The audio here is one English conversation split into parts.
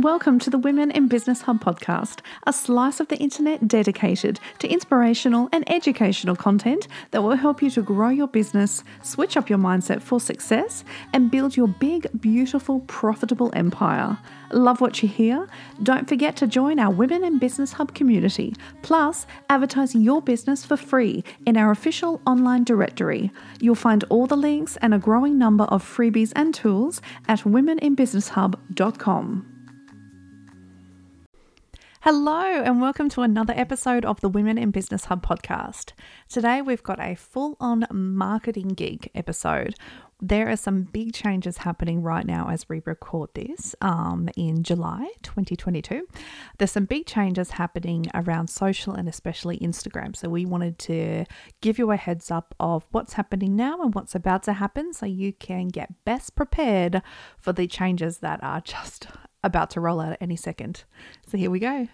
Welcome to the Women in Business Hub podcast, a slice of the internet dedicated to inspirational and educational content that will help you to grow your business, switch up your mindset for success, and build your big, beautiful, profitable empire. Love what you hear? Don't forget to join our Women in Business Hub community. Plus, advertise your business for free in our official online directory. You'll find all the links and a growing number of freebies and tools at womeninbusinesshub.com. Hello, and welcome to another episode of the Women in Business Hub podcast. Today, we've got a full on marketing gig episode. There are some big changes happening right now as we record this um, in July 2022. There's some big changes happening around social and especially Instagram. So, we wanted to give you a heads up of what's happening now and what's about to happen so you can get best prepared for the changes that are just about to roll out at any second. So here we go.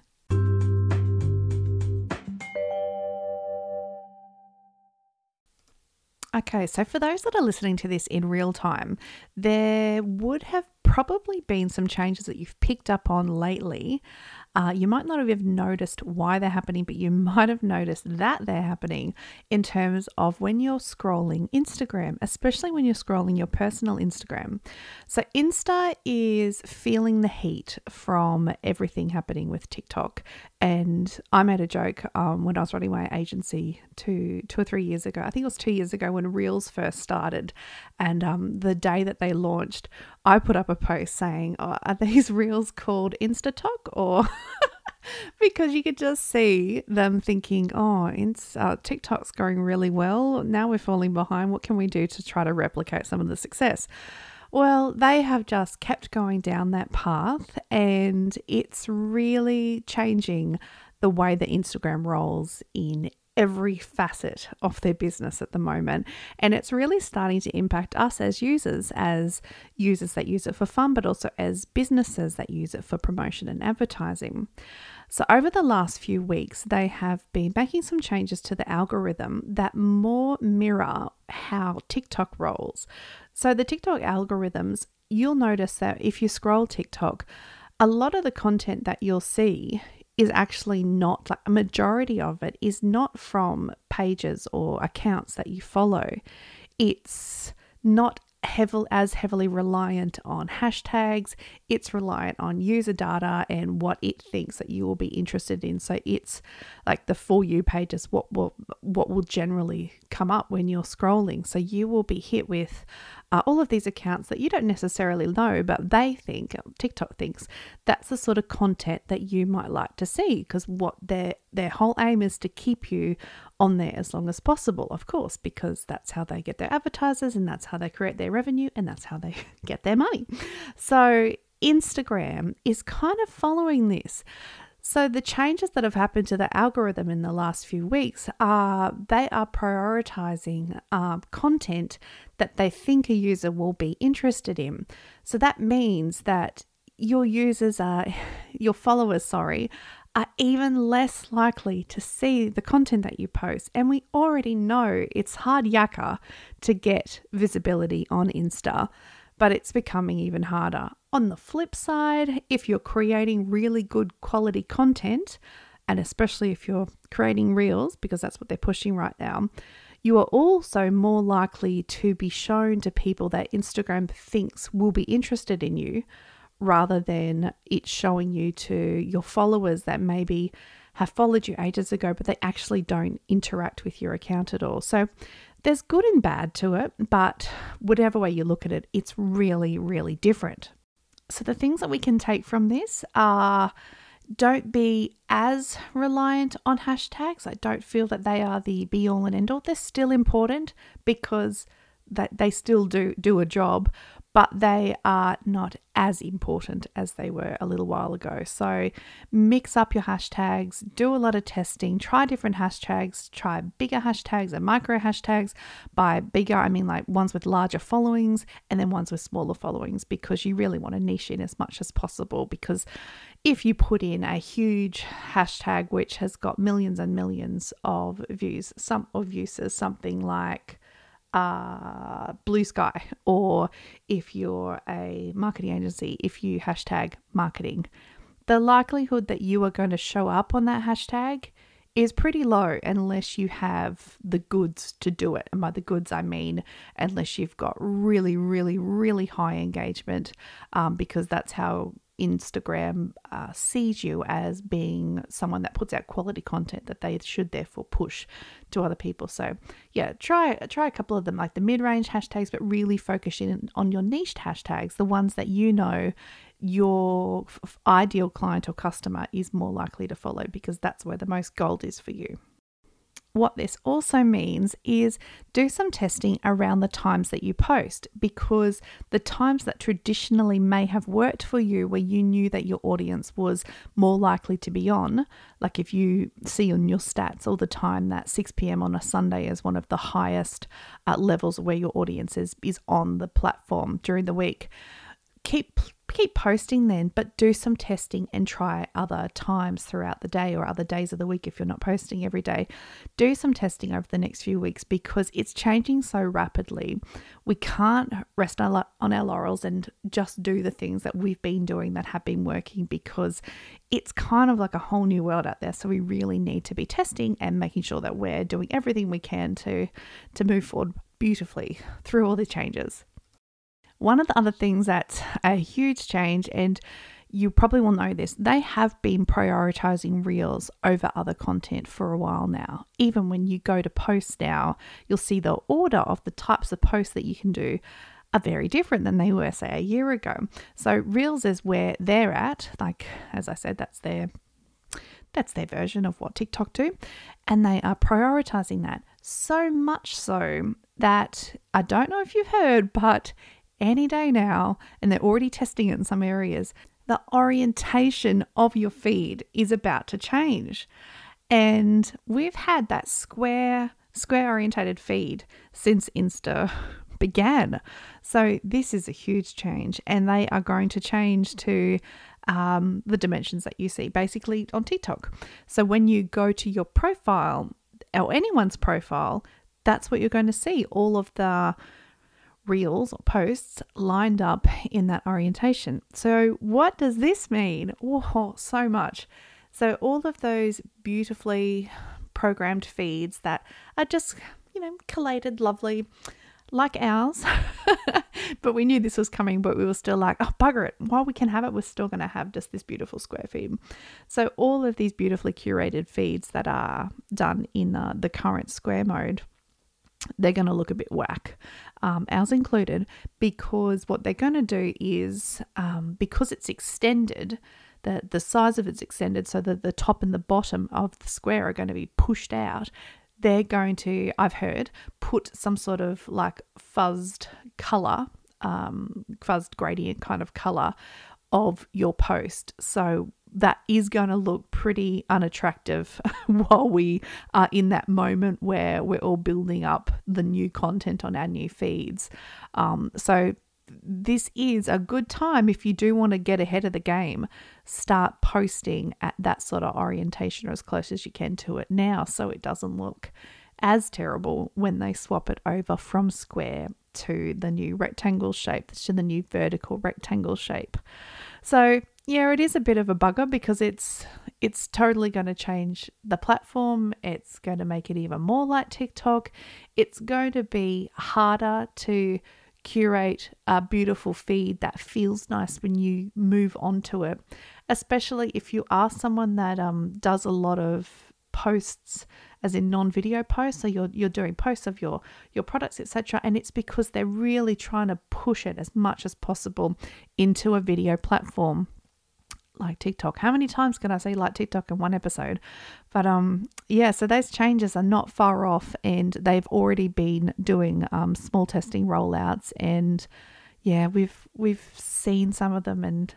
Okay, so for those that are listening to this in real time, there would have probably been some changes that you've picked up on lately uh, you might not have noticed why they're happening, but you might have noticed that they're happening in terms of when you're scrolling Instagram, especially when you're scrolling your personal Instagram. So, Insta is feeling the heat from everything happening with TikTok. And I made a joke um, when I was running my agency two, two or three years ago. I think it was two years ago when Reels first started. And um, the day that they launched, I put up a post saying, oh, Are these Reels called InstaTok or because you could just see them thinking, oh, uh, TikTok's going really well. Now we're falling behind. What can we do to try to replicate some of the success? Well, they have just kept going down that path, and it's really changing the way that Instagram rolls in every facet of their business at the moment. And it's really starting to impact us as users, as users that use it for fun, but also as businesses that use it for promotion and advertising. So, over the last few weeks, they have been making some changes to the algorithm that more mirror how TikTok rolls. So, the TikTok algorithms, you'll notice that if you scroll TikTok, a lot of the content that you'll see is actually not like a majority of it is not from pages or accounts that you follow. It's not heavily as heavily reliant on hashtags. It's reliant on user data and what it thinks that you will be interested in. So it's like the for you pages, what will what will generally come up when you're scrolling. So you will be hit with uh, all of these accounts that you don't necessarily know, but they think TikTok thinks that's the sort of content that you might like to see because what their their whole aim is to keep you on there as long as possible, of course, because that's how they get their advertisers and that's how they create their revenue and that's how they get their money. So Instagram is kind of following this. So the changes that have happened to the algorithm in the last few weeks are they are prioritizing uh, content that they think a user will be interested in. So that means that your users are, your followers, sorry, are even less likely to see the content that you post. And we already know it's hard yakka to get visibility on Insta but it's becoming even harder. On the flip side, if you're creating really good quality content, and especially if you're creating reels, because that's what they're pushing right now, you are also more likely to be shown to people that Instagram thinks will be interested in you rather than it showing you to your followers that maybe have followed you ages ago, but they actually don't interact with your account at all. So there's good and bad to it, but whatever way you look at it, it's really, really different. So, the things that we can take from this are don't be as reliant on hashtags. I don't feel that they are the be all and end all. They're still important because that they still do do a job, but they are not as important as they were a little while ago. So mix up your hashtags, do a lot of testing, try different hashtags, try bigger hashtags and micro hashtags. By bigger, I mean like ones with larger followings and then ones with smaller followings because you really want to niche in as much as possible. Because if you put in a huge hashtag which has got millions and millions of views, some of uses, something like uh, Blue Sky or if you're a marketing agency, if you hashtag marketing, the likelihood that you are going to show up on that hashtag is pretty low unless you have the goods to do it. And by the goods, I mean unless you've got really, really, really high engagement, um, because that's how Instagram uh, sees you as being someone that puts out quality content that they should therefore push to other people. So yeah, try try a couple of them like the mid-range hashtags, but really focus in on your niche hashtags, the ones that you know your f- ideal client or customer is more likely to follow because that's where the most gold is for you. What this also means is do some testing around the times that you post because the times that traditionally may have worked for you, where you knew that your audience was more likely to be on, like if you see on your stats all the time that 6 p.m. on a Sunday is one of the highest uh, levels where your audience is, is on the platform during the week, keep keep posting then, but do some testing and try other times throughout the day or other days of the week if you're not posting every day. Do some testing over the next few weeks because it's changing so rapidly. We can't rest on our laurels and just do the things that we've been doing that have been working because it's kind of like a whole new world out there. So we really need to be testing and making sure that we're doing everything we can to to move forward beautifully through all the changes. One of the other things that's a huge change, and you probably will know this, they have been prioritizing reels over other content for a while now. Even when you go to post now, you'll see the order of the types of posts that you can do are very different than they were, say, a year ago. So, reels is where they're at. Like, as I said, that's their that's their version of what TikTok do. And they are prioritizing that so much so that I don't know if you've heard, but any day now, and they're already testing it in some areas, the orientation of your feed is about to change. And we've had that square, square orientated feed since Insta began. So this is a huge change, and they are going to change to um, the dimensions that you see basically on TikTok. So when you go to your profile or anyone's profile, that's what you're going to see. All of the reels or posts lined up in that orientation. So, what does this mean? Oh, so much. So, all of those beautifully programmed feeds that are just, you know, collated, lovely, like ours. but we knew this was coming, but we were still like, oh, bugger it. While we can have it, we're still going to have just this beautiful square feed. So, all of these beautifully curated feeds that are done in uh, the current square mode they're going to look a bit whack, um, ours included, because what they're going to do is um, because it's extended, the, the size of it's extended so that the top and the bottom of the square are going to be pushed out. They're going to, I've heard, put some sort of like fuzzed color, um, fuzzed gradient kind of color of your post. So that is going to look pretty unattractive while we are in that moment where we're all building up the new content on our new feeds. Um, so, this is a good time if you do want to get ahead of the game. Start posting at that sort of orientation or as close as you can to it now so it doesn't look as terrible when they swap it over from square to the new rectangle shape, to the new vertical rectangle shape. So, yeah, it is a bit of a bugger because it's it's totally going to change the platform. It's going to make it even more like TikTok. It's going to be harder to curate a beautiful feed that feels nice when you move onto it, especially if you are someone that um, does a lot of posts as in non-video posts so you're you're doing posts of your your products etc and it's because they're really trying to push it as much as possible into a video platform like TikTok. How many times can I say like TikTok in one episode? But um yeah, so those changes are not far off and they've already been doing um small testing rollouts and yeah, we've we've seen some of them and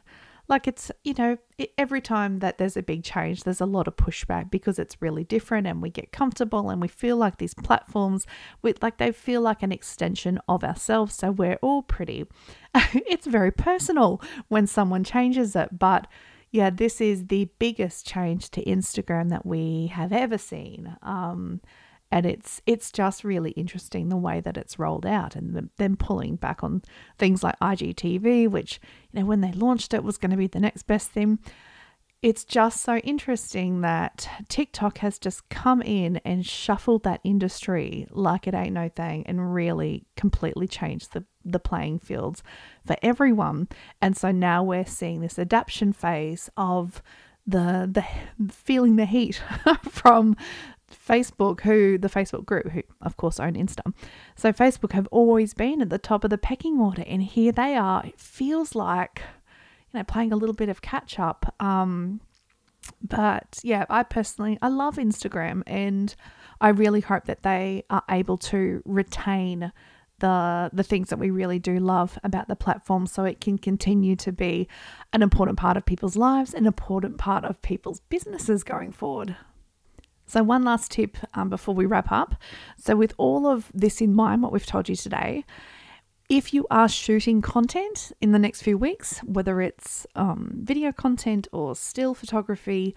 like it's you know every time that there's a big change there's a lot of pushback because it's really different and we get comfortable and we feel like these platforms with like they feel like an extension of ourselves so we're all pretty it's very personal when someone changes it but yeah, this is the biggest change to Instagram that we have ever seen. Um, and it's it's just really interesting the way that it's rolled out and then pulling back on things like IGTV which you know when they launched it was going to be the next best thing it's just so interesting that TikTok has just come in and shuffled that industry like it ain't no thing and really completely changed the, the playing fields for everyone. And so now we're seeing this adaptation phase of the the feeling the heat from Facebook, who the Facebook group, who of course own Insta. So Facebook have always been at the top of the pecking order, and here they are. It feels like you know, playing a little bit of catch up. Um, but yeah, I personally I love Instagram and I really hope that they are able to retain the the things that we really do love about the platform so it can continue to be an important part of people's lives, an important part of people's businesses going forward. So, one last tip um, before we wrap up. So, with all of this in mind, what we've told you today, if you are shooting content in the next few weeks, whether it's um, video content or still photography,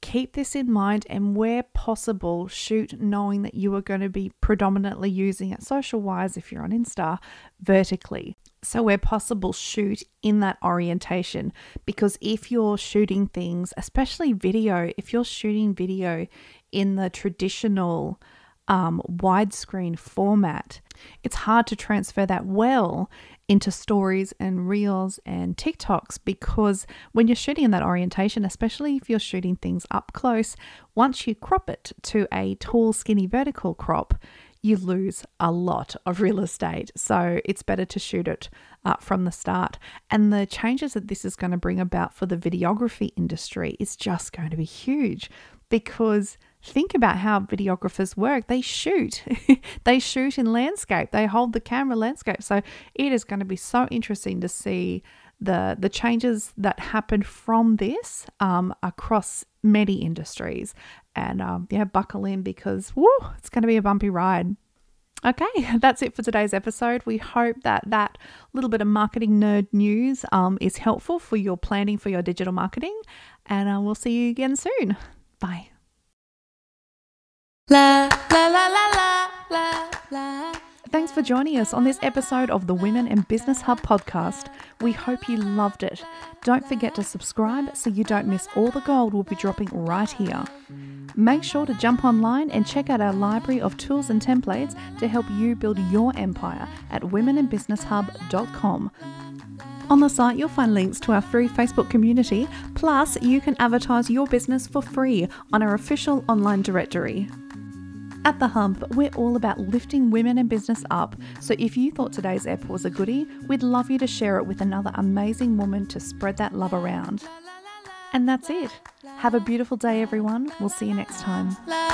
keep this in mind and where possible, shoot knowing that you are going to be predominantly using it social wise if you're on Insta vertically. So, where possible, shoot in that orientation because if you're shooting things, especially video, if you're shooting video in the traditional um, widescreen format, it's hard to transfer that well into stories and reels and TikToks because when you're shooting in that orientation, especially if you're shooting things up close, once you crop it to a tall, skinny vertical crop, you lose a lot of real estate. So it's better to shoot it uh, from the start. And the changes that this is going to bring about for the videography industry is just going to be huge because think about how videographers work. They shoot, they shoot in landscape, they hold the camera landscape. So it is going to be so interesting to see the the changes that happen from this um, across many industries. And um, yeah, buckle in because woo, it's going to be a bumpy ride. Okay, that's it for today's episode. We hope that that little bit of marketing nerd news um, is helpful for your planning for your digital marketing. And uh, we'll see you again soon. Bye. La la la la la la la. Thanks for joining us on this episode of the Women in Business Hub podcast. We hope you loved it. Don't forget to subscribe so you don't miss all the gold we'll be dropping right here. Make sure to jump online and check out our library of tools and templates to help you build your empire at womeninbusinesshub.com. On the site, you'll find links to our free Facebook community, plus, you can advertise your business for free on our official online directory. At The Hub, we're all about lifting women and business up, so if you thought today's ep was a goodie, we'd love you to share it with another amazing woman to spread that love around. And that's it. Have a beautiful day, everyone. We'll see you next time. Love.